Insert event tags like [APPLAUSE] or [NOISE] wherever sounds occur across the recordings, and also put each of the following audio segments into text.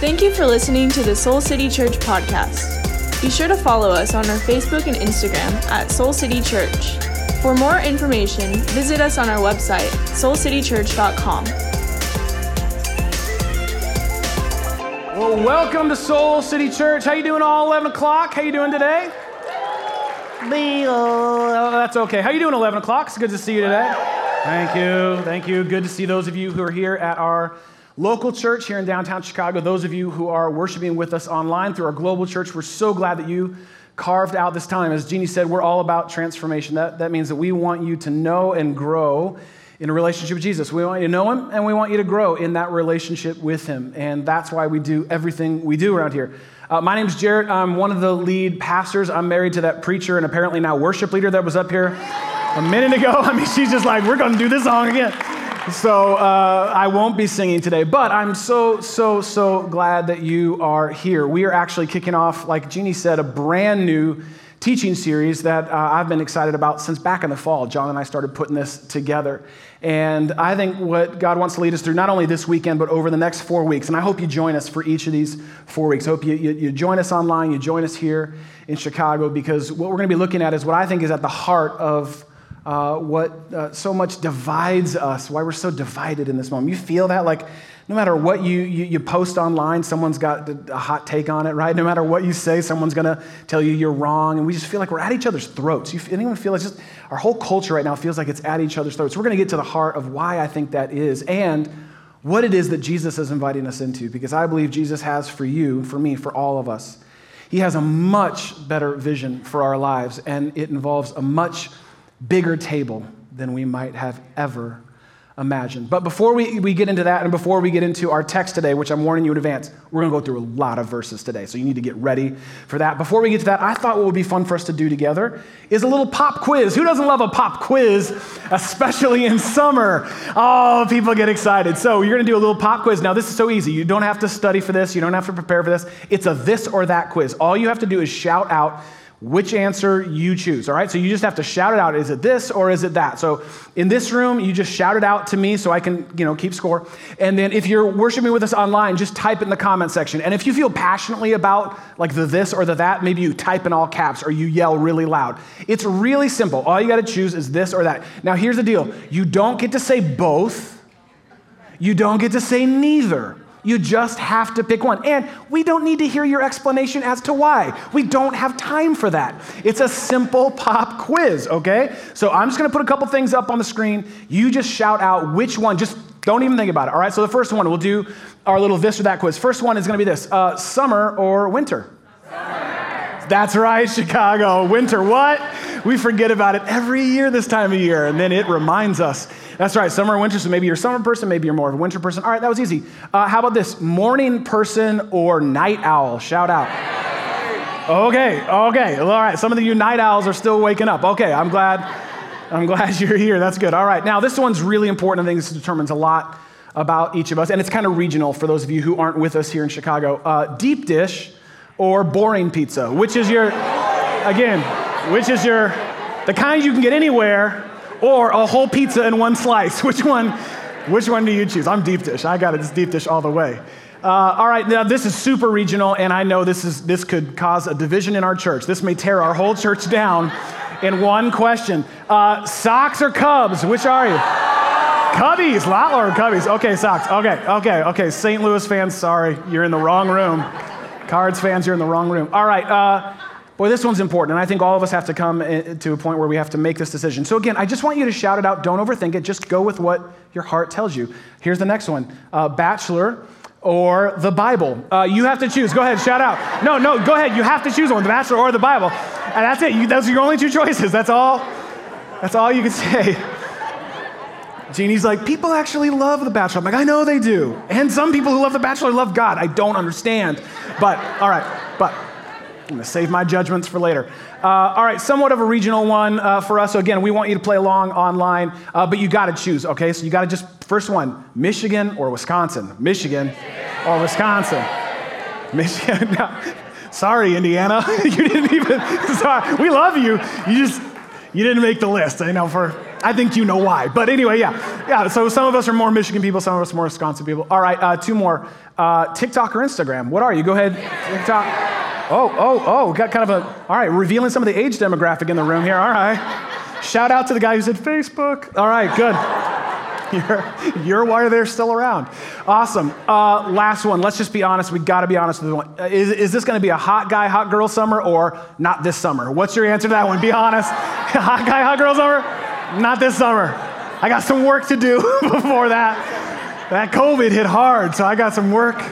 Thank you for listening to the Soul City Church podcast. Be sure to follow us on our Facebook and Instagram at Soul City Church. For more information, visit us on our website, soulcitychurch.com. Well, welcome to Soul City Church. How you doing all 11 o'clock? How you doing today? Oh, that's okay. How you doing 11 o'clock? It's good to see you today. Thank you. Thank you. Good to see those of you who are here at our local church here in downtown Chicago. Those of you who are worshiping with us online through our global church, we're so glad that you carved out this time. As Jeannie said, we're all about transformation. That, that means that we want you to know and grow in a relationship with Jesus. We want you to know Him and we want you to grow in that relationship with Him. And that's why we do everything we do around here. Uh, my name's Jarrett. I'm one of the lead pastors. I'm married to that preacher and apparently now worship leader that was up here a minute ago. [LAUGHS] I mean, she's just like, we're going to do this song again. So uh, I won't be singing today, but I'm so, so, so glad that you are here. We are actually kicking off, like Jeannie said, a brand new teaching series that uh, I've been excited about since back in the fall. John and I started putting this together. And I think what God wants to lead us through, not only this weekend, but over the next four weeks. And I hope you join us for each of these four weeks. I hope you, you, you join us online, you join us here in Chicago, because what we're going to be looking at is what I think is at the heart of uh, what uh, so much divides us, why we're so divided in this moment. You feel that? Like, no matter what you, you, you, post online, someone's got a hot take on it, right? No matter what you say, someone's gonna tell you you're wrong. And we just feel like we're at each other's throats. You, anyone feel like just our whole culture right now feels like it's at each other's throats? We're gonna get to the heart of why I think that is and what it is that Jesus is inviting us into, because I believe Jesus has for you, for me, for all of us. He has a much better vision for our lives, and it involves a much bigger table than we might have ever imagined. But before we, we get into that and before we get into our text today, which I'm warning you in advance, we're going to go through a lot of verses today. So you need to get ready for that. Before we get to that, I thought what would be fun for us to do together is a little pop quiz. Who doesn't love a pop quiz, especially in summer? Oh, people get excited. So you're going to do a little pop quiz. Now, this is so easy. You don't have to study for this, you don't have to prepare for this. It's a this or that quiz. All you have to do is shout out which answer you choose. All right, so you just have to shout it out. Is it this or is it that? So in this room, you just shout it out to me so I can, you know, keep score. And then if you're worshiping with us online, just type in the comment section. And if you feel passionately about like the this or the that, maybe you type in all caps or you yell really loud. It's really simple. All you got to choose is this or that. Now here's the deal: you don't get to say both. You don't get to say neither. You just have to pick one. And we don't need to hear your explanation as to why. We don't have time for that. It's a simple pop quiz, okay? So I'm just gonna put a couple things up on the screen. You just shout out which one, just don't even think about it, all right? So the first one, we'll do our little this or that quiz. First one is gonna be this uh, summer or winter? That's right, Chicago. Winter, what? We forget about it every year this time of year, and then it reminds us. That's right, summer and winter. So maybe you're a summer person, maybe you're more of a winter person. All right, that was easy. Uh, how about this? Morning person or night owl? Shout out. Okay, okay. All right, some of you night owls are still waking up. Okay, I'm glad. I'm glad [LAUGHS] you're here. That's good. All right, now this one's really important. I think this determines a lot about each of us, and it's kind of regional for those of you who aren't with us here in Chicago. Uh, deep dish or boring pizza? Which is your, again, which is your, the kind you can get anywhere or a whole pizza in one slice. [LAUGHS] Which one, which one do you choose? I'm deep dish. I got it. It's deep dish all the way. Uh, all right, now this is super regional, and I know this, is, this could cause a division in our church. This may tear our whole church down in one question. Uh, Sox or Cubs? Which are you? Cubbies, Lotler Cubbies? Okay, socks. Okay, okay, okay. St. Louis fans, sorry, you're in the wrong room. Cards fans, you're in the wrong room. All right, uh, Boy, this one's important, and I think all of us have to come eh, to a point where we have to make this decision. So, again, I just want you to shout it out. Don't overthink it. Just go with what your heart tells you. Here's the next one uh, Bachelor or the Bible. Uh, you have to choose. Go ahead, shout out. No, no, go ahead. You have to choose one the Bachelor or the Bible. And that's it. You, those are your only two choices. That's all. That's all you can [LAUGHS] say. Jeannie's like, people actually love The Bachelor. I'm like, I know they do. And some people who love The Bachelor love God. I don't understand. But, all right, but I'm going to save my judgments for later. Uh, all right, somewhat of a regional one uh, for us. So, again, we want you to play along online, uh, but you got to choose, okay? So, you got to just, first one, Michigan or Wisconsin? Michigan or Wisconsin? Michigan. [LAUGHS] sorry, Indiana. [LAUGHS] you didn't even, [LAUGHS] sorry. We love you. You just, you didn't make the list. I know for, I think you know why. But anyway, yeah. Yeah, so some of us are more Michigan people, some of us more Wisconsin people. All right, uh, two more. Uh, TikTok or Instagram? What are you? Go ahead. TikTok. Oh, oh, oh, got kind of a, all right, revealing some of the age demographic in the room here. All right. Shout out to the guy who said Facebook. All right, good. [LAUGHS] You're, you're why they're still around. Awesome. Uh, last one. Let's just be honest. We got to be honest with one. Uh, is, is this going to be a hot guy, hot girl summer or not this summer? What's your answer to that one? Be honest. [LAUGHS] hot guy, hot girl summer? Not this summer. I got some work to do [LAUGHS] before that. That COVID hit hard, so I got some work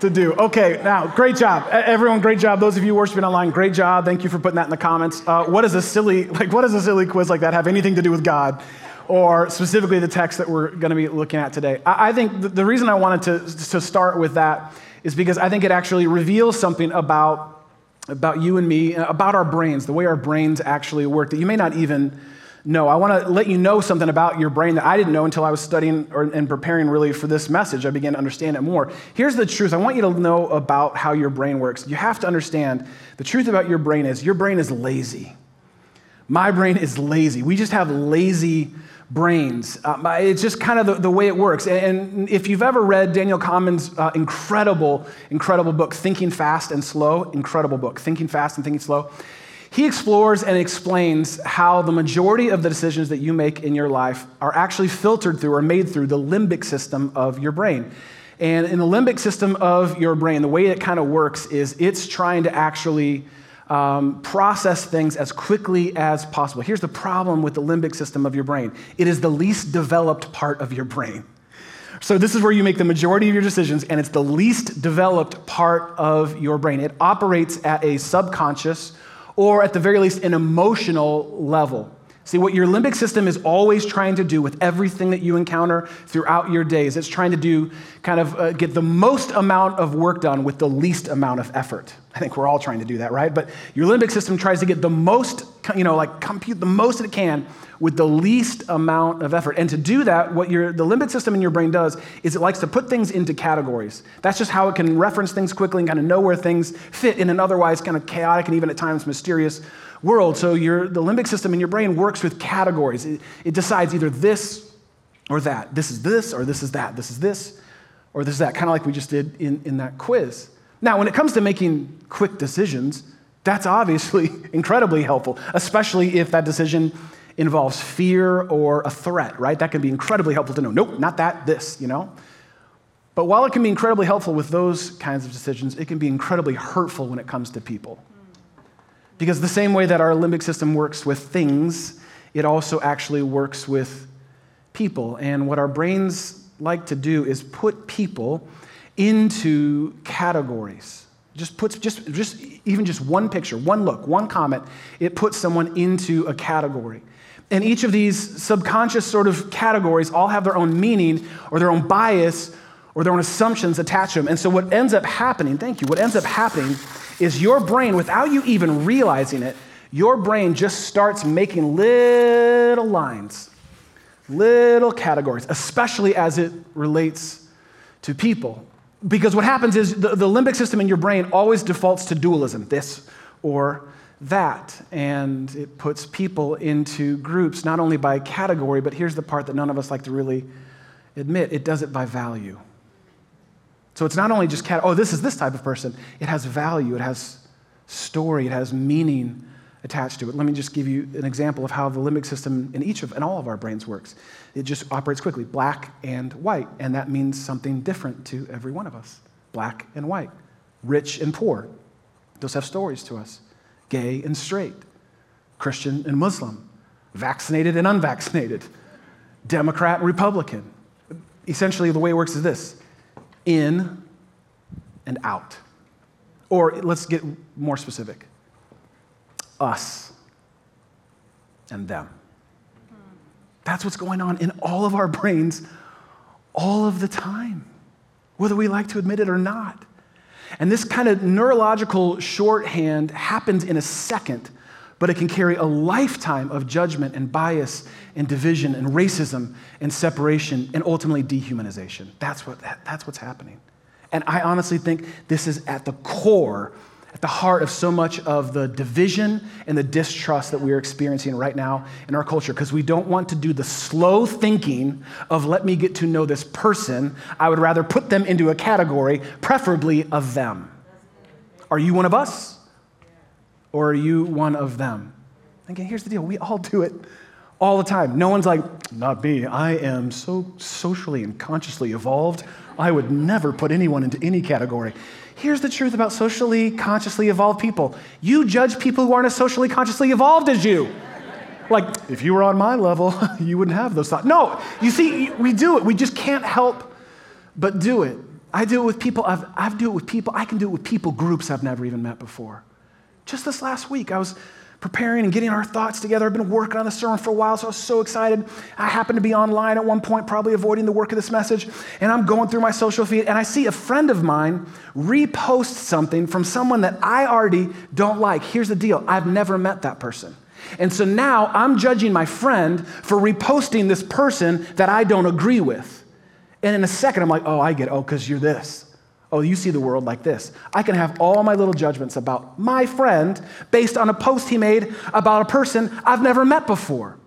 to do. Okay, now, great job. Everyone, great job. Those of you worshiping online, great job. Thank you for putting that in the comments. Uh, what does a silly, like, what does a silly quiz like that have anything to do with God? Or specifically the text that we're going to be looking at today. I, I think the, the reason I wanted to, to start with that is because I think it actually reveals something about, about you and me, about our brains, the way our brains actually work that you may not even know. I want to let you know something about your brain that I didn't know until I was studying or, and preparing really for this message. I began to understand it more. Here's the truth I want you to know about how your brain works. You have to understand the truth about your brain is your brain is lazy. My brain is lazy. We just have lazy brains. Uh, it's just kind of the, the, way it works. And if you've ever read Daniel Kahneman's uh, incredible, incredible book, Thinking Fast and Slow, incredible book, Thinking Fast and Thinking Slow, he explores and explains how the majority of the decisions that you make in your life are actually filtered through or made through the limbic system of your brain. And in the limbic system of your brain, the way it kind of works is it's trying to actually um, process things as quickly as possible. Here's the problem with the limbic system of your brain it is the least developed part of your brain. So, this is where you make the majority of your decisions, and it's the least developed part of your brain. It operates at a subconscious or at the very least, an emotional level. See, what your limbic system is always trying to do with everything that you encounter throughout your days, it's trying to do kind of uh, get the most amount of work done with the least amount of effort. I think we're all trying to do that, right? But your limbic system tries to get the most, you know, like compute the most it can with the least amount of effort. And to do that, what your, the limbic system in your brain does is it likes to put things into categories. That's just how it can reference things quickly and kind of know where things fit in an otherwise kind of chaotic and even at times mysterious world. So your, the limbic system in your brain works with categories. It, it decides either this or that. This is this or this is that. This is this or this is that, kind of like we just did in, in that quiz. Now, when it comes to making quick decisions, that's obviously [LAUGHS] incredibly helpful, especially if that decision involves fear or a threat, right? That can be incredibly helpful to know. Nope, not that, this, you know? But while it can be incredibly helpful with those kinds of decisions, it can be incredibly hurtful when it comes to people. Because the same way that our limbic system works with things, it also actually works with people. And what our brains like to do is put people into categories. Just puts just, just even just one picture, one look, one comment, it puts someone into a category. And each of these subconscious sort of categories all have their own meaning or their own bias or their own assumptions attached to them. And so, what ends up happening, thank you, what ends up happening is your brain, without you even realizing it, your brain just starts making little lines, little categories, especially as it relates to people. Because what happens is the, the limbic system in your brain always defaults to dualism, this or that. And it puts people into groups, not only by category, but here's the part that none of us like to really admit it does it by value. So it's not only just, cat- oh, this is this type of person, it has value, it has story, it has meaning attached to it. Let me just give you an example of how the limbic system in each of and all of our brains works. It just operates quickly, black and white, and that means something different to every one of us. Black and white, rich and poor. Those have stories to us gay and straight, Christian and Muslim, vaccinated and unvaccinated, Democrat and Republican. Essentially, the way it works is this in and out. Or let's get more specific us and them. That's what's going on in all of our brains all of the time, whether we like to admit it or not. And this kind of neurological shorthand happens in a second, but it can carry a lifetime of judgment and bias and division and racism and separation and ultimately dehumanization. That's, what, that's what's happening. And I honestly think this is at the core, at the heart of so much of the division and the distrust that we're experiencing right now in our culture because we don't want to do the slow thinking of let me get to know this person. I would rather put them into a category, preferably of them. Are you one of us? Or are you one of them? Again, here's the deal we all do it all the time. No one's like, not me. I am so socially and consciously evolved. I would never put anyone into any category. Here's the truth about socially consciously evolved people you judge people who aren't as socially consciously evolved as you. Like, if you were on my level, [LAUGHS] you wouldn't have those thoughts. No, you see, we do it. We just can't help but do it. I do it with people, I've, I do it with people, I can do it with people groups I've never even met before. Just this last week, I was preparing and getting our thoughts together. I've been working on the sermon for a while, so I was so excited. I happened to be online at one point, probably avoiding the work of this message, and I'm going through my social feed, and I see a friend of mine repost something from someone that I already don't like. Here's the deal I've never met that person. And so now I'm judging my friend for reposting this person that I don't agree with. And in a second, I'm like, oh, I get it. Oh, because you're this. Oh, you see the world like this. I can have all my little judgments about my friend based on a post he made about a person I've never met before.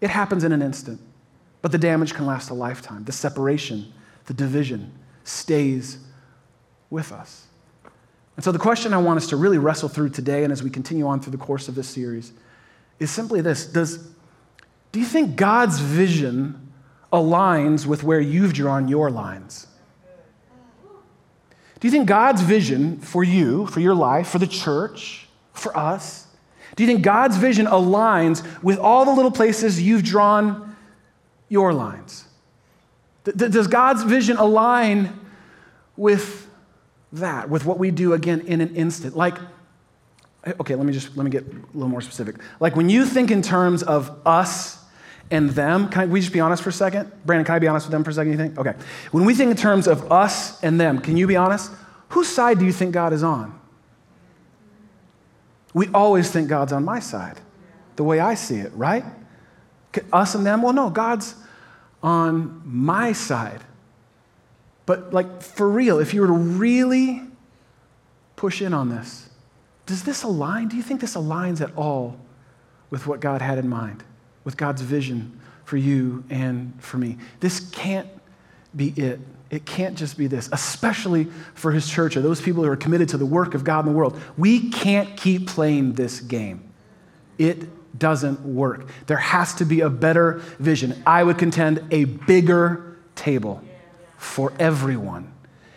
It happens in an instant, but the damage can last a lifetime. The separation, the division stays with us. And so, the question I want us to really wrestle through today and as we continue on through the course of this series is simply this Does, Do you think God's vision aligns with where you've drawn your lines? Do you think God's vision for you, for your life, for the church, for us, do you think God's vision aligns with all the little places you've drawn your lines? Does God's vision align with that, with what we do again in an instant? Like, eh, okay, let me just let me get a little more specific. Like when you think in terms of us and them, can we just be honest for a second? Brandon, can I be honest with them for a second, you think? Okay. When we think in terms of us and them, can you be honest? Whose side do you think God is on? We always think God's on my side, the way I see it, right? Us and them? Well, no, God's on my side. But, like, for real, if you were to really push in on this, does this align? Do you think this aligns at all with what God had in mind? With God's vision for you and for me. This can't be it. It can't just be this, especially for his church or those people who are committed to the work of God in the world. We can't keep playing this game. It doesn't work. There has to be a better vision. I would contend a bigger table for everyone.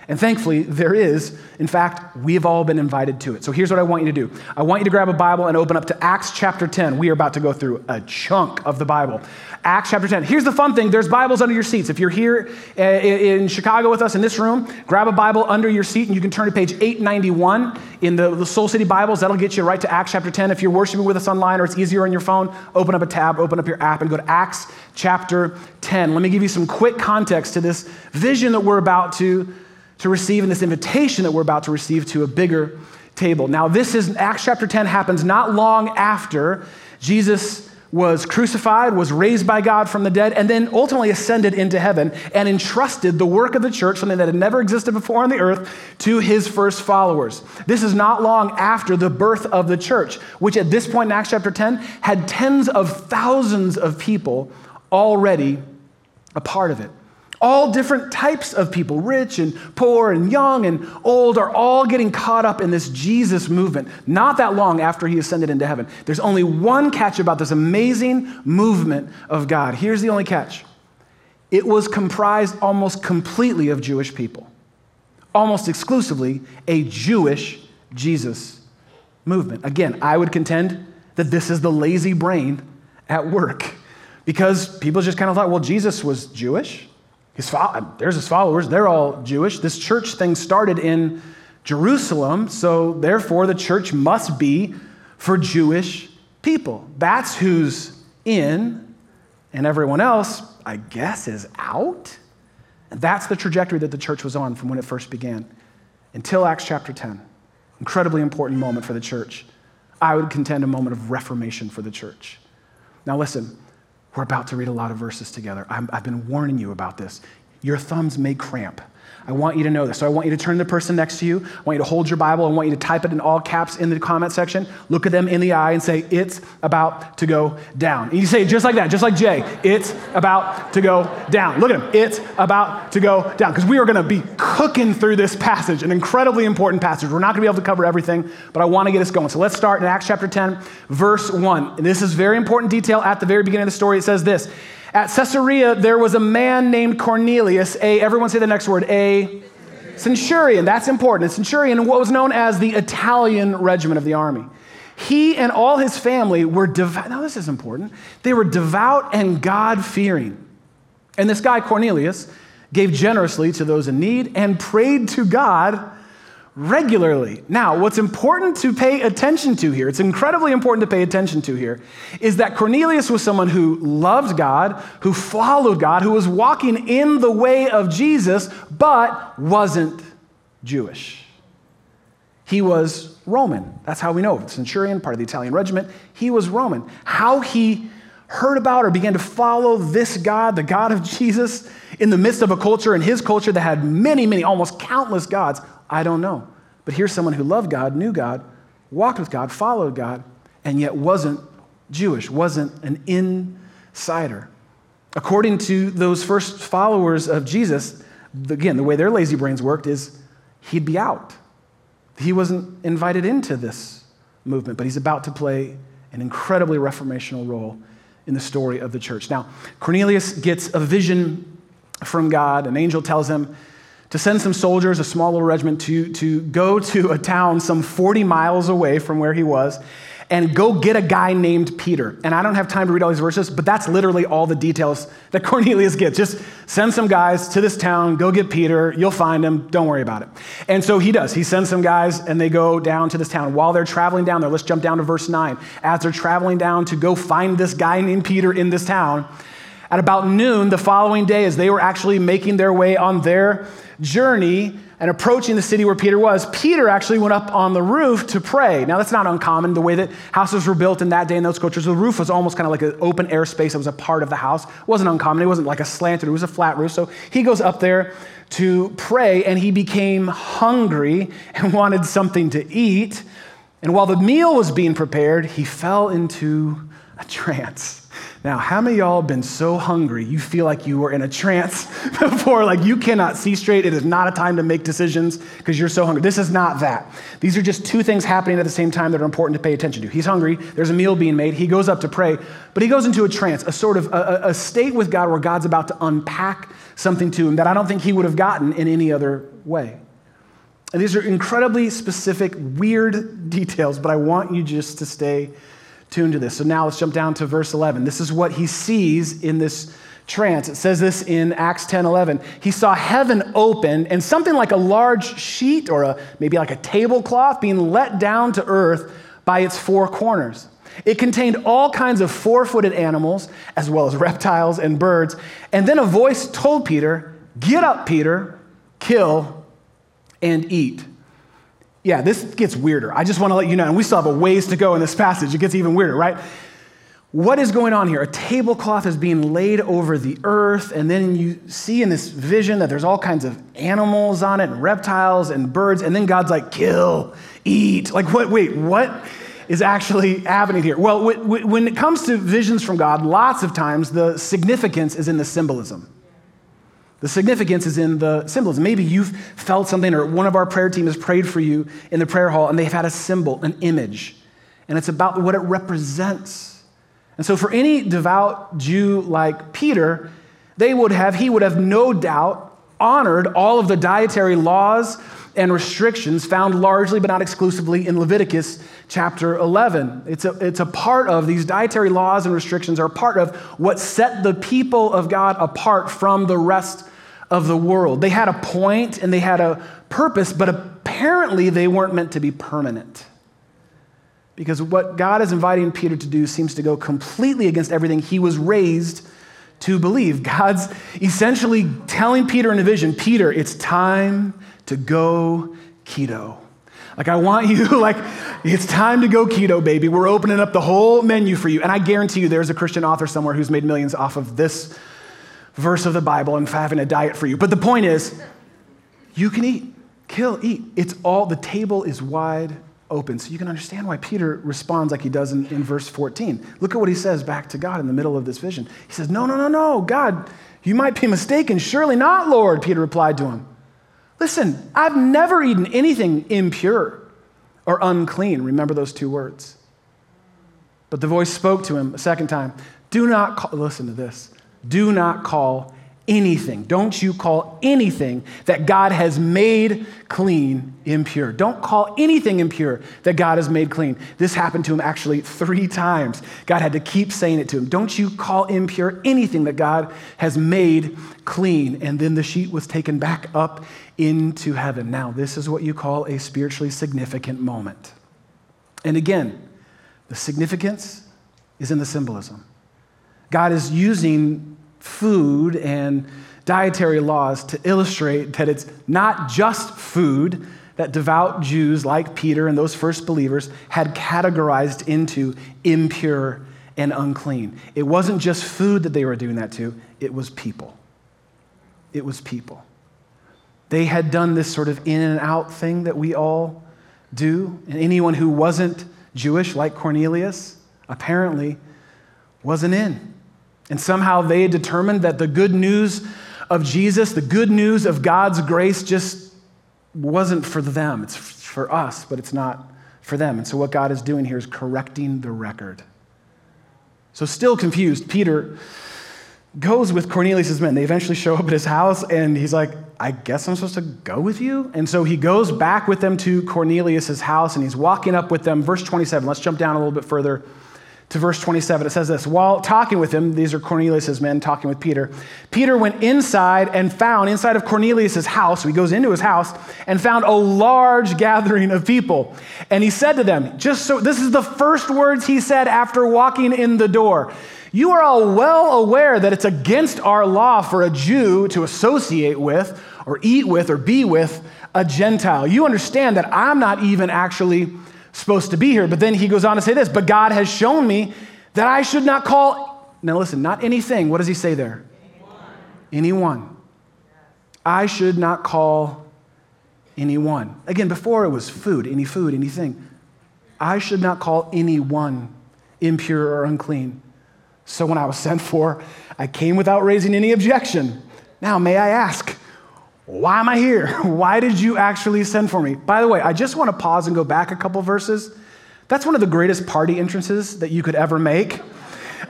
And thankfully, there is. In fact, we've all been invited to it. So here's what I want you to do I want you to grab a Bible and open up to Acts chapter 10. We are about to go through a chunk of the Bible. Acts chapter 10. Here's the fun thing there's Bibles under your seats. If you're here uh, in Chicago with us in this room, grab a Bible under your seat and you can turn to page 891 in the Soul City Bibles. That'll get you right to Acts chapter 10. If you're worshiping with us online or it's easier on your phone, open up a tab, open up your app, and go to Acts chapter 10. Let me give you some quick context to this vision that we're about to to receive in this invitation that we're about to receive to a bigger table. Now, this is Acts chapter 10 happens not long after Jesus was crucified, was raised by God from the dead, and then ultimately ascended into heaven and entrusted the work of the church, something that had never existed before on the earth, to his first followers. This is not long after the birth of the church, which at this point in Acts chapter 10 had tens of thousands of people already a part of it. All different types of people, rich and poor and young and old, are all getting caught up in this Jesus movement, not that long after he ascended into heaven. There's only one catch about this amazing movement of God. Here's the only catch it was comprised almost completely of Jewish people, almost exclusively a Jewish Jesus movement. Again, I would contend that this is the lazy brain at work because people just kind of thought, well, Jesus was Jewish. His fo- there's his followers, they're all Jewish. This church thing started in Jerusalem, so therefore the church must be for Jewish people. That's who's in, and everyone else, I guess, is out. And that's the trajectory that the church was on from when it first began until Acts chapter 10. Incredibly important moment for the church. I would contend a moment of reformation for the church. Now, listen, we're about to read a lot of verses together. i have been warning you about this. Your thumbs may cramp. I want you to know this. So I want you to turn to the person next to you. I want you to hold your Bible. I want you to type it in all caps in the comment section. Look at them in the eye and say, It's about to go down. And you say just like that, just like Jay. It's about to go down. Look at him. It's about to go down. Because we are going to be cooking through this passage, an incredibly important passage. We're not going to be able to cover everything, but I want to get us going. So let's start in Acts chapter 10, verse 1. And this is very important detail at the very beginning of the story. It says this. At Caesarea, there was a man named Cornelius, a, everyone say the next word, a centurion. That's important. A centurion, what was known as the Italian regiment of the army. He and all his family were devout. Now, this is important. They were devout and God fearing. And this guy, Cornelius, gave generously to those in need and prayed to God regularly. Now, what's important to pay attention to here, it's incredibly important to pay attention to here, is that Cornelius was someone who loved God, who followed God, who was walking in the way of Jesus, but wasn't Jewish. He was Roman. That's how we know. Centurion, part of the Italian regiment. He was Roman. How he heard about or began to follow this God, the God of Jesus, in the midst of a culture, in his culture that had many, many, almost countless gods, I don't know. But here's someone who loved God, knew God, walked with God, followed God, and yet wasn't Jewish, wasn't an insider. According to those first followers of Jesus, again, the way their lazy brains worked is he'd be out. He wasn't invited into this movement, but he's about to play an incredibly reformational role in the story of the church. Now, Cornelius gets a vision from God. An angel tells him, to send some soldiers, a small little regiment, to, to go to a town some 40 miles away from where he was and go get a guy named Peter. And I don't have time to read all these verses, but that's literally all the details that [LAUGHS] Cornelius gets. Just send some guys to this town, go get Peter, you'll find him, don't worry about it. And so he does. He sends some guys and they go down to this town. While they're traveling down there, let's jump down to verse 9. As they're traveling down to go find this guy named Peter in this town, at about noon the following day, as they were actually making their way on their journey and approaching the city where Peter was, Peter actually went up on the roof to pray. Now, that's not uncommon. The way that houses were built in that day in those cultures, the roof was almost kind of like an open air space that was a part of the house. It wasn't uncommon. It wasn't like a slanted, it was a flat roof. So he goes up there to pray, and he became hungry and [LAUGHS] wanted something to eat. And while the meal was being prepared, he fell into a trance. Now, how many y'all been so hungry you feel like you were in a trance [LAUGHS] before? Like you cannot see straight. It is not a time to make decisions because you're so hungry. This is not that. These are just two things happening at the same time that are important to pay attention to. He's hungry, there's a meal being made, he goes up to pray, but he goes into a trance, a sort of a, a state with God where God's about to unpack something to him that I don't think he would have gotten in any other way. And these are incredibly specific, weird [LAUGHS] details, but I want you just to stay tuned to this. So now let's jump down to verse 11. This is what he sees in this trance. It says this in Acts 10 11. He saw heaven open and something like a large sheet or a, maybe like a tablecloth being let down to earth by its four corners. It contained all kinds of four footed animals, as well as reptiles and birds. And then a voice told Peter, Get up, Peter, kill and eat. Yeah, this gets weirder. I just want to let you know, and we still have a ways to go in this passage. It gets even weirder, right? What is going on here? A tablecloth is being laid over the earth, and then you see in this vision that there's all kinds of animals on it, and reptiles and birds, and then God's like, kill, eat. Like, what? Wait, what is actually happening here? Well, when it comes to visions from God, lots of times the significance is in the symbolism. The significance is in the symbolism. Maybe you've felt something, or one of our prayer team has prayed for you in the prayer hall, and they've had a symbol, an image, and it's about what it represents. And so, for any devout Jew like Peter, they would have, he would have no doubt honored all of the dietary laws and restrictions found largely but not exclusively in Leviticus chapter 11. It's a, it's a part of these dietary laws and restrictions are part of what set the people of God apart from the rest of the world. They had a point and they had a purpose, but apparently they weren't meant to be permanent. Because what God is inviting Peter to do seems to go completely against everything he was raised to believe. God's essentially telling Peter in a vision Peter, it's time to go keto. Like, I want you, [LAUGHS] like, it's time to go keto, baby. We're opening up the whole menu for you. And I guarantee you there's a Christian author somewhere who's made millions off of this verse of the Bible and having a diet for you. But the point is, you can eat, kill, eat. It's all, the table is wide open. So you can understand why Peter responds like he does in, in verse 14. Look at what he says back to God in the middle of this vision. He says, No, no, no, no, God, you might be mistaken. Surely not, Lord, Peter replied to him. Listen, I've never eaten anything impure or unclean. Remember those two words. But the voice spoke to him a second time Do not call, listen to this, do not call anything. Don't you call anything that God has made clean impure. Don't call anything impure that God has made clean. This happened to him actually three times. God had to keep saying it to him. Don't you call impure anything that God has made clean. And then the sheet was taken back up into heaven. Now, this is what you call a spiritually significant moment. And again, the significance is in the symbolism. God is using food and dietary laws to illustrate that it's not just food that devout Jews like Peter and those first believers had categorized into impure and unclean. It wasn't just food that they were doing that to, it was people. It was people. They had done this sort of in and out thing that we all do. And anyone who wasn't Jewish, like Cornelius, apparently wasn't in. And somehow they determined that the good news of Jesus, the good news of God's grace, just wasn't for them. It's for us, but it's not for them. And so what God is doing here is correcting the record. So, still confused, Peter goes with Cornelius' men. They eventually show up at his house, and he's like, I guess I'm supposed to go with you? And so he goes back with them to Cornelius' house, and he's walking up with them. Verse 27, let's jump down a little bit further to verse 27. It says this While talking with him, these are Cornelius' men talking with Peter, Peter went inside and found, inside of Cornelius' house, so he goes into his house, and found a large gathering of people. And he said to them, just so, this is the first words he said after walking in the door. You are all well aware that it's against our law for a Jew to associate with, or eat with, or be with a Gentile. You understand that I'm not even actually supposed to be here. But then he goes on to say this, but God has shown me that I should not call, now listen, not anything. What does he say there? Anyone. anyone. I should not call anyone. Again, before it was food, any food, anything. I should not call anyone impure or unclean. So when I was sent for, I came without raising any objection. Now, may I ask, why am I here? [LAUGHS] Why did you actually send for me? By the way, I just want to pause and go back a couple verses. That's one of the greatest party entrances that you could ever make.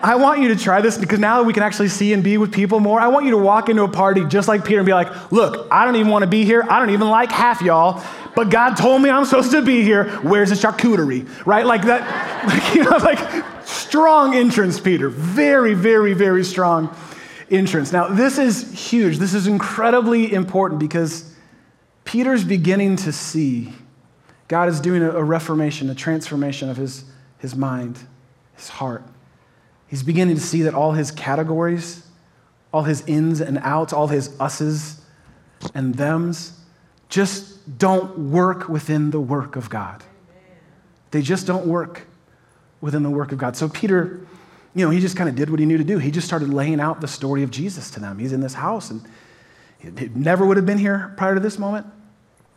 I want you to try this because now that we can actually see and be with people more, I want you to walk into a party just like Peter and be like, look, I don't even want to be here. I don't even like half y'all, but God told me I'm supposed to be here. Where's the charcuterie? Right? Like that, [LAUGHS] like, you know, like strong entrance, Peter. Very, very, very strong entrance. Now, this is huge. This is incredibly important because Peter's beginning to see God is doing a, reformation, a transformation of his, his mind, his heart. He's beginning to see that all his categories, all his ins and outs, all his us's and thems just don't work within the work of God. They just don't work within the work of God. So Peter you know, he just kind of did what he knew to do. He just started laying out the story of Jesus to them. He's in this house and he never would have been here prior to this moment.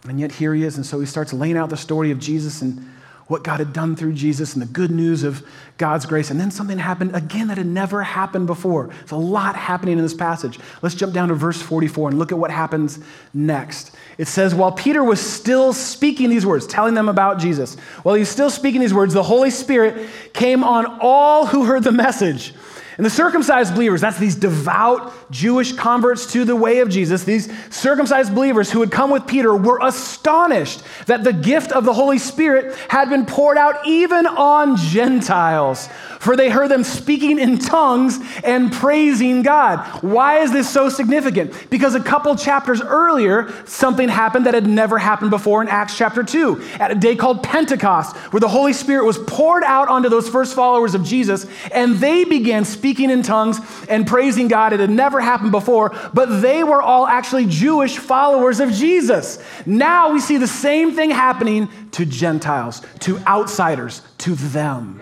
And yet here he is. And so he starts laying out the story of Jesus and what God had done through Jesus and the good news of God's grace. And then something happened again that had never happened before. There's a lot happening in this passage. Let's jump down to verse 44 and look at what happens next. It says, While Peter was still speaking these words, telling them about Jesus, while he's still speaking these words, the Holy Spirit came on all who heard the message. And the circumcised believers, that's these devout Jewish converts to the way of Jesus, these circumcised believers who had come with Peter were astonished that the gift of the Holy Spirit had been poured out even on Gentiles for they heard them speaking in tongues and praising God. Why is this so significant? Because a couple chapters earlier, something happened that had never happened before in Acts chapter 2, at a day called Pentecost, where the Holy Spirit was poured out onto those first followers of Jesus, and they began speaking in tongues and praising God. It had never happened before, but they were all actually Jewish followers of Jesus. Now we see the same thing happening to Gentiles, to outsiders, to them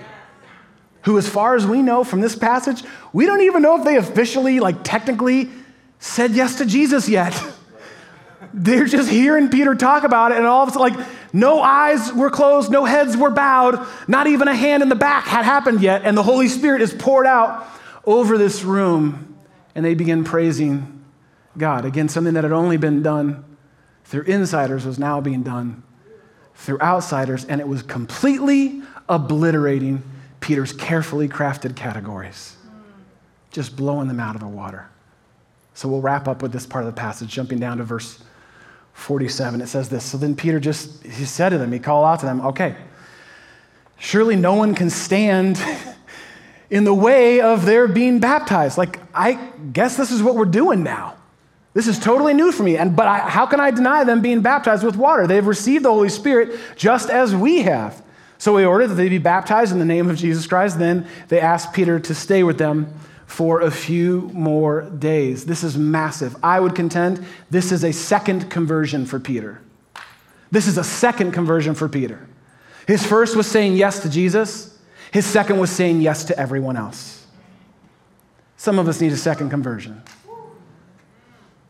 who, as far as we know from this passage, we don't even know if they officially, like technically, said yes to Jesus yet. [LAUGHS] They're just hearing Peter talk about it, and all of a sudden, like, no eyes were closed, no heads were bowed, not even a hand in the back had happened yet, and the Holy Spirit is poured out over this room, and they begin praising God. Again, something that had only been done through insiders was now being done through outsiders, and it was completely obliterating Peter's carefully crafted categories, just blowing them out of the water. So we'll wrap up with this part of the passage, jumping down to verse 47. It says this So then Peter just, he said to them, he called out to them, okay, surely no one can stand [LAUGHS] in the way of their being baptized. Like, I guess this is what we're doing now. This is totally new for me. And but I, how can I deny them being baptized with water? They've received the Holy Spirit just as we have. So we ordered that they be baptized in the name of Jesus Christ. Then they asked Peter to stay with them for a few more days. This is massive. I would contend this is a second conversion for Peter. This is a second conversion for Peter. His first was saying yes to Jesus, his second was saying yes to everyone else. Some of us need a second conversion.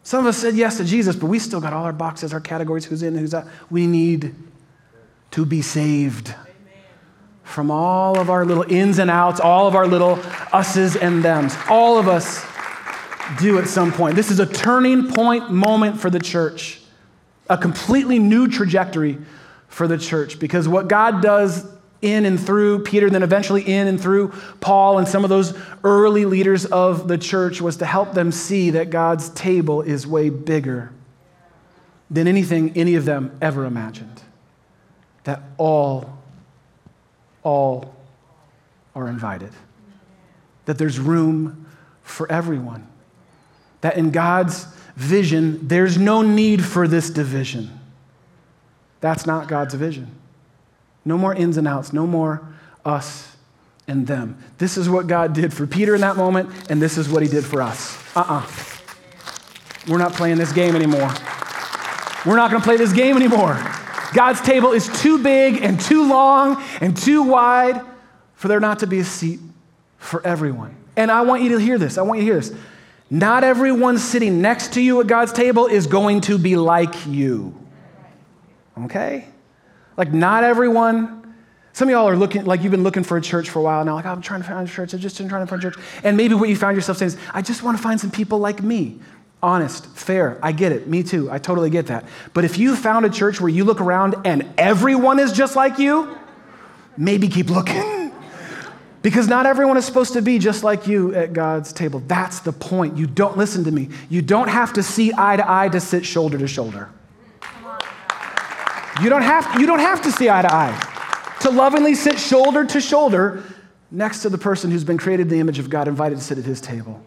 Some of us said yes to Jesus, but we still got all our boxes, our categories, who's in, who's out. We need to be saved from all of our little ins and outs, all of our little us's and thems. All of us do at some point. This is a turning point moment for the church, a completely new trajectory for the church, because what God does in and through Peter, then eventually in and through Paul and some of those early leaders of the church was to help them see that God's table is way bigger than anything any of them ever imagined. That all, all are invited. That there's room for everyone. That in God's vision, there's no need for this division. That's not God's vision. No more ins and outs, no more us and them. This is what God did for Peter in that moment, and this is what he did for us. Uh uh-uh. uh. we are not playing this game anymore. We're not going to play this game anymore. God's table is too big and too long and too wide for there not to be a seat for everyone. And I want you to hear this. I want you to hear this. Not everyone sitting next to you at God's table is going to be like you. Okay? Like, not everyone. Some of y'all are looking, like you've been looking for a church for a while now, like, oh, I'm trying to find a church. I've just been trying to find a church. And maybe what you found yourself saying is, I just want to find some people like me. Honest, fair, I get it. Me too. I totally get that. But if you found a church where you look around and everyone is just like you, maybe keep looking. [LAUGHS] Because not everyone is supposed to be just like you at God's table. That's the point. You don't listen to me. You don't have to see eye to eye to sit shoulder to shoulder. You don't have, you don't have to see eye to eye. To lovingly sit shoulder to shoulder next to the person who's been created in the image of God, invited to sit at his table.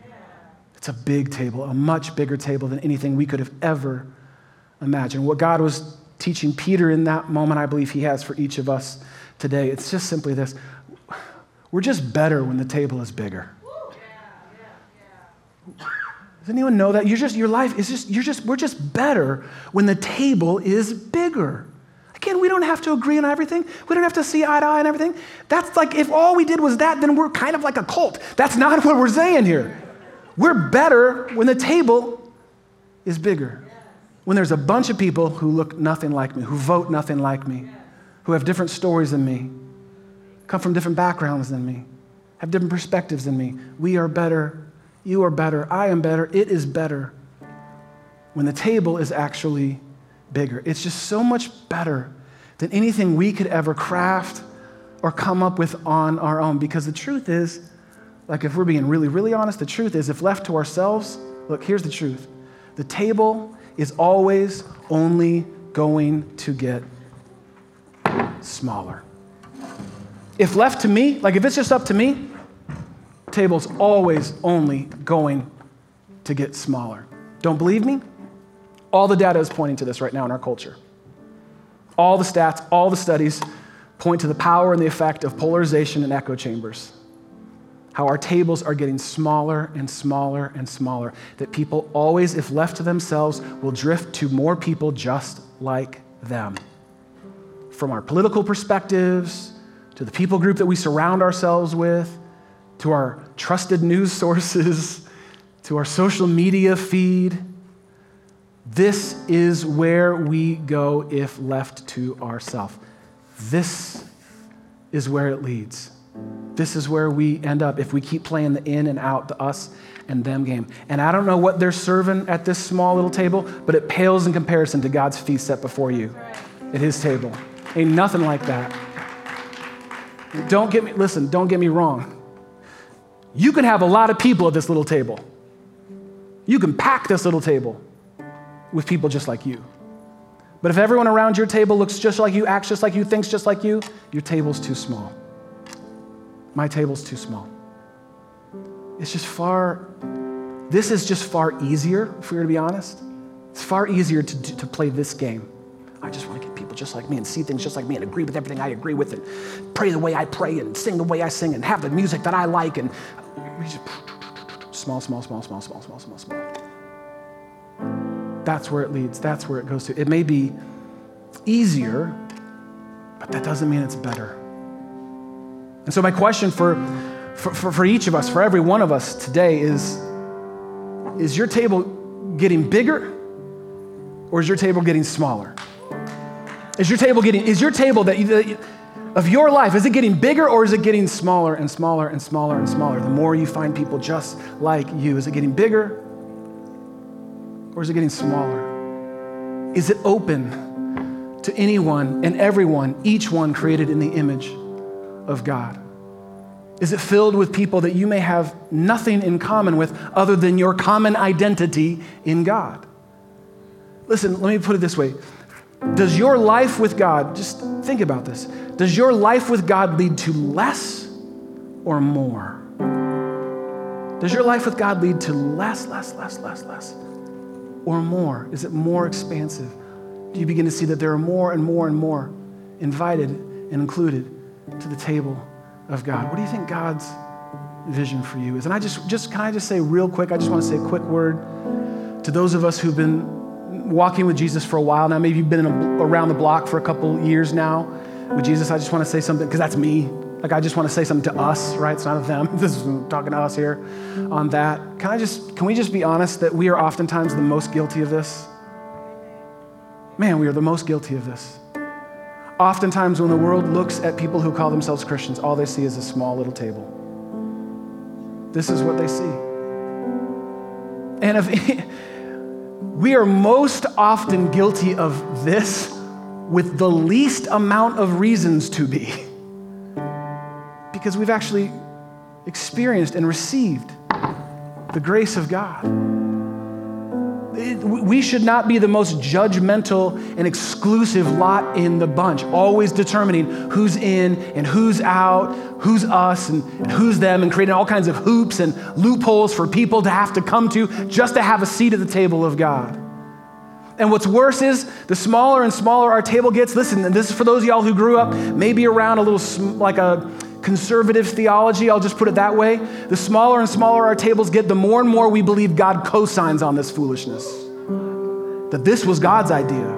It's a big table, a much bigger table than anything we could have ever imagined. What God was teaching Peter in that moment, I believe he has for each of us today. It's just simply this we're just better when the table is bigger. Does anyone know that? You're just, your life is just, you're just, we're just better when the table is bigger. Again, we don't have to agree on everything. We don't have to see eye to eye on everything. That's like, if all we did was that, then we're kind of like a cult. That's not [LAUGHS] what we're saying here. We're better when the table is bigger. When there's a bunch of people who look nothing like me, who vote nothing like me, who have different stories than me, come from different backgrounds than me, have different perspectives than me. We are better. You are better. I am better. It is better when the table is actually bigger. It's just so much better than anything we could ever craft or come up with on our own. Because the truth is, like if we're being really, really honest, the truth is, if left to ourselves, look, here's the truth the table is always only going to get smaller. If left to me, like if it's just up to me, table's always only going to get smaller. Don't believe me? All the data is pointing to this right now in our culture. All the stats, all the studies point to the power and the effect of polarization and echo chambers. How our tables are getting smaller and smaller and smaller. That people always, if left to themselves, will drift to more people just like them. From our political perspectives, to the people group that we surround ourselves with, to our trusted news [LAUGHS] sources, to our social media feed. This is where we go if left to ourselves. This is where it leads. This is where we end up if we keep playing the in and out, the us and them game. And I don't know what they're serving at this small little table, but it pales in comparison to God's feast set before you at his table. Ain't nothing like that. Don't get me, listen, don't get me wrong. You can have a lot of people at this little table. You can pack this little table with people just like you. But if everyone around your table looks just like you, acts just like you, thinks just like you, your table's too small. My table's too small. It's just far, this is just far easier, if we were to be honest. It's far easier to, to play this game. I just want to get people just like me and see things just like me and agree with everything I agree with and pray the way I pray and sing the way I sing and have the music that I like and small, small, small, small, small, small, small, small. That's where it leads. That's where it goes to. It may be easier, but that doesn't mean it's better. And so, my question for, for, for, for each of us, for every one of us today is Is your table getting bigger or is your table getting smaller? Is your table getting, is your table that, you, of your life, is it getting bigger or is it getting smaller and smaller and smaller and smaller? The more you find people just like you, is it getting bigger or is it getting smaller? Is it open to anyone and everyone, each one created in the image of God? Is it filled with people that you may have nothing in common with other than your common identity in God? Listen, let me put it this way. Does your life with God, just think about this, does your life with God lead to less or more? Does your life with God lead to less, less, less, less, less, or more? Is it more expansive? Do you begin to see that there are more and more and more invited and included to the table of God? What do you think God's vision for you is? And I just, just can I just say real quick, I just want to say a quick word to those of us who've been walking with Jesus for a while now. Maybe you've been a, around the block for a couple years now with Jesus. I just want to say something, because that's me. Like, I just want to say something to us, right? It's not of them. [LAUGHS] This is talking to us here on that. Can I just, can we just be honest that we are oftentimes the most guilty of this? Man, we are the most guilty of this. Oftentimes, when the world looks at people who call themselves Christians, all they see is a small little table. This is what they see. And if [LAUGHS] we are most often guilty of this with the least amount of reasons to be. Because we've actually experienced and received the grace of God. We should not be the most judgmental and exclusive lot in the bunch, always determining who's in and who's out, who's us and, who's them, and creating all kinds of hoops and loopholes for people to have to come to just to have a seat at the table of God. And what's worse is the smaller and smaller our table gets. Listen, this is for those y'all who grew up maybe around a little like a conservative theology, I'll just put it that way. The smaller and smaller our tables get, the more and more we believe God co-signs on this foolishness. That this was God's idea.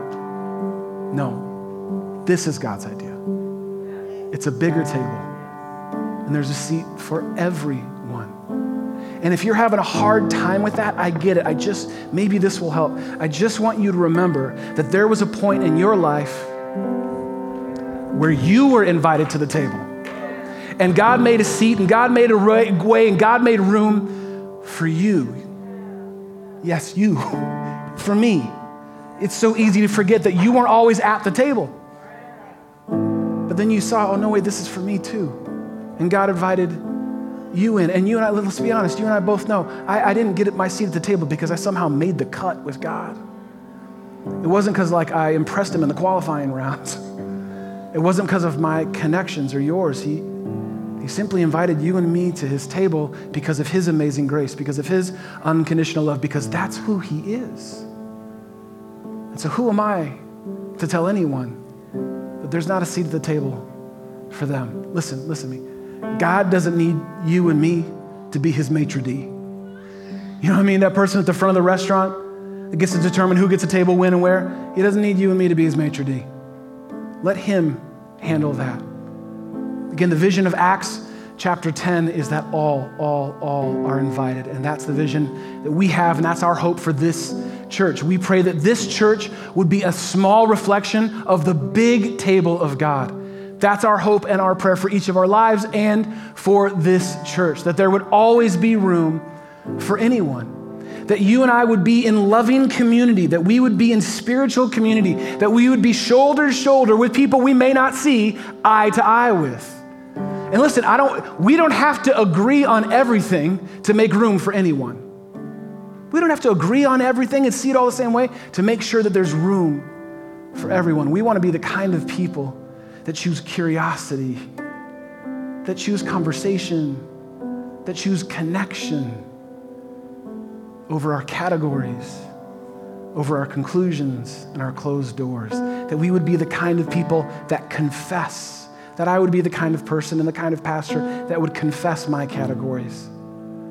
No, this is God's idea. It's a bigger table. And there's a seat for everyone. And if you're having a hard time with that, I get it. I just, maybe this will help. I just want you to remember that there was a point in your life where you were invited to the table and God made a seat, and God made a way, and God made room for you. Yes, you. [LAUGHS] For me. It's so easy to forget that you weren't always at the table. But then you saw, oh, no, wait, this is for me too. And God invited you in. And you and I, let's be honest, you and I both know I, I didn't get my seat at the table because I somehow made the cut with God. It wasn't because like I impressed him in the qualifying [LAUGHS] rounds. It wasn't because of my connections or yours. He, he simply invited you and me to his table because of his amazing grace, because of his unconditional love, because that's who he is. And so, who am I to tell anyone that there's not a seat at the table for them? Listen, listen to me. God doesn't need you and me to be his maitre d'. You know what I mean? That person at the front of the restaurant that gets to determine who gets a table when and where, he doesn't need you and me to be his maitre d'. Let him handle that. Again, the vision of Acts chapter 10 is that all, all, all are invited. And that's the vision that we have, and that's our hope for this church. We pray that this church would be a small reflection of the big table of God. That's our hope and our prayer for each of our lives and for this church, that there would always be room for anyone that you and I would be in loving community, that we would be in spiritual community, that we would be shoulder to shoulder with people we may not see eye to eye with. And listen, I don't, we don't have to agree on everything to make room for anyone. We don't have to agree on everything and see it all the same way to make sure that there's room for everyone. We want to be the kind of people that choose curiosity, that choose conversation, that choose connection over our categories, over our conclusions and our closed doors. That we would be the kind of people that confess that I would be the kind of person and the kind of pastor that would confess my categories,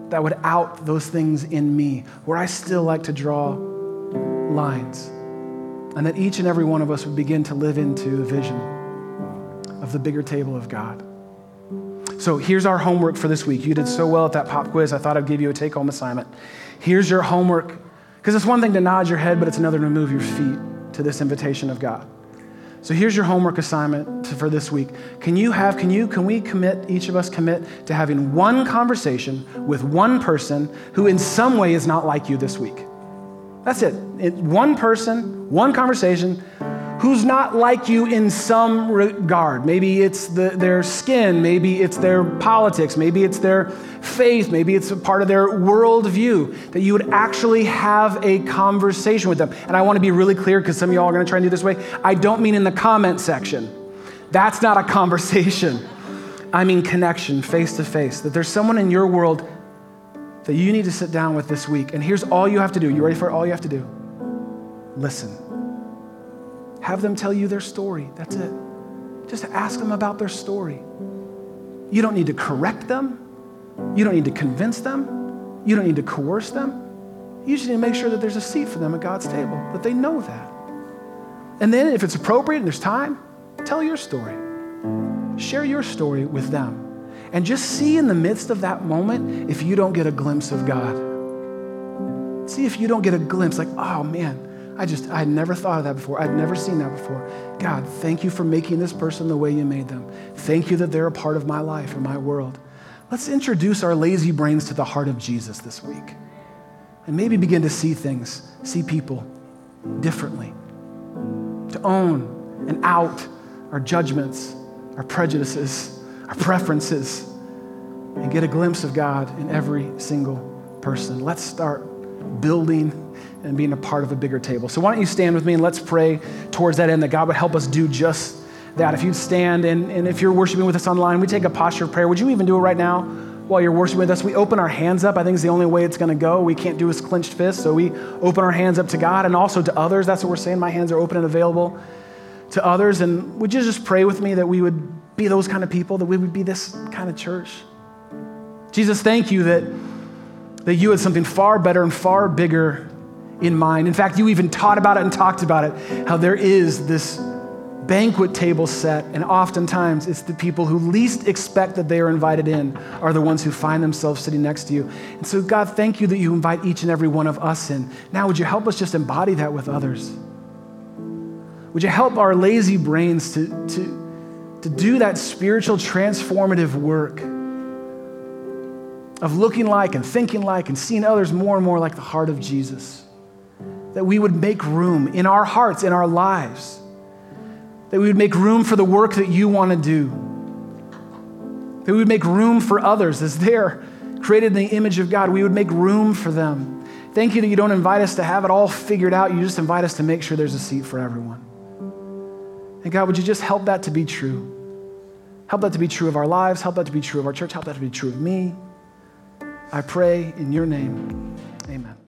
that would out those things in me where I still like to draw lines, and that each and every one of us would begin to live into a vision of the bigger table of God. So here's our homework for this week. You did so well at that pop quiz. I thought I'd give you a take home assignment. Here's your homework. Because it's one thing to nod your head, but it's another to move your feet to this invitation of God. So here's your homework assignment for this week. Can you have, can you, can we commit, each of us commit to having one conversation with one person who in some way is not like you this week? That's it. it one person, one conversation who's not like you in some regard. Maybe it's the, their skin, maybe it's their politics, maybe it's their faith, maybe it's a part of their worldview, that you would actually have a conversation with them. And I want to be really clear because some of y'all are going to try and do this way. I don't mean in the comment section. That's not a [LAUGHS] conversation. I mean connection, face to face. That there's someone in your world that you need to sit down with this week. And here's all you have to do. You ready for it? All you have to do? Listen. Have them tell you their story. That's it. Just ask them about their story. You don't need to correct them. You don't need to convince them. You don't need to coerce them. You just need to make sure that there's a seat for them at God's table, that they know that. And then, if it's appropriate and there's time, tell your story. Share your story with them. And just see in the midst of that moment if you don't get a glimpse of God. See if you don't get a glimpse, like, oh man, I just, I had never thought of that before. I'd never seen that before. God, thank you for making this person the way you made them. Thank you that they're a part of my life and my world. Let's introduce our lazy brains to the heart of Jesus this week and maybe begin to see things, see people differently, to own and out our judgments, our prejudices, our preferences, and get a glimpse of God in every single person. Let's start building and being a part of a bigger table. So, why don't you stand with me and let's pray towards that end that God would help us do just that. If you'd stand and, and if you're worshiping with us online, we take a posture of prayer. Would you even do it right now while you're worshiping with us? We open our hands up. I think it's the only way it's going to go. We can't do a clenched fist. So, we open our hands up to God and also to others. That's what we're saying. My hands are open and available to others. And would you just pray with me that we would be those kind of people, that we would be this kind of church? Jesus, thank you that, that you had something far better and far bigger in mind. In fact, you even taught about it and talked about it, how there is this banquet table set, and oftentimes it's the people who least expect that they are invited in are the ones who find themselves sitting next to you. And so, God, thank you that you invite each and every one of us in. Now, would you help us just embody that with others? Would you help our lazy brains to, to, to do that spiritual transformative work of looking like and thinking like and seeing others more and more like the heart of Jesus? that we would make room in our hearts, in our lives, that we would make room for the work that you want to do, that we would make room for others as they're created in the image of God. We would make room for them. Thank you that you don't invite us to have it all figured out. You just invite us to make sure there's a seat for everyone. And God, would you just help that to be true? Help that to be true of our lives. Help that to be true of our church. Help that to be true of me. I pray in your name.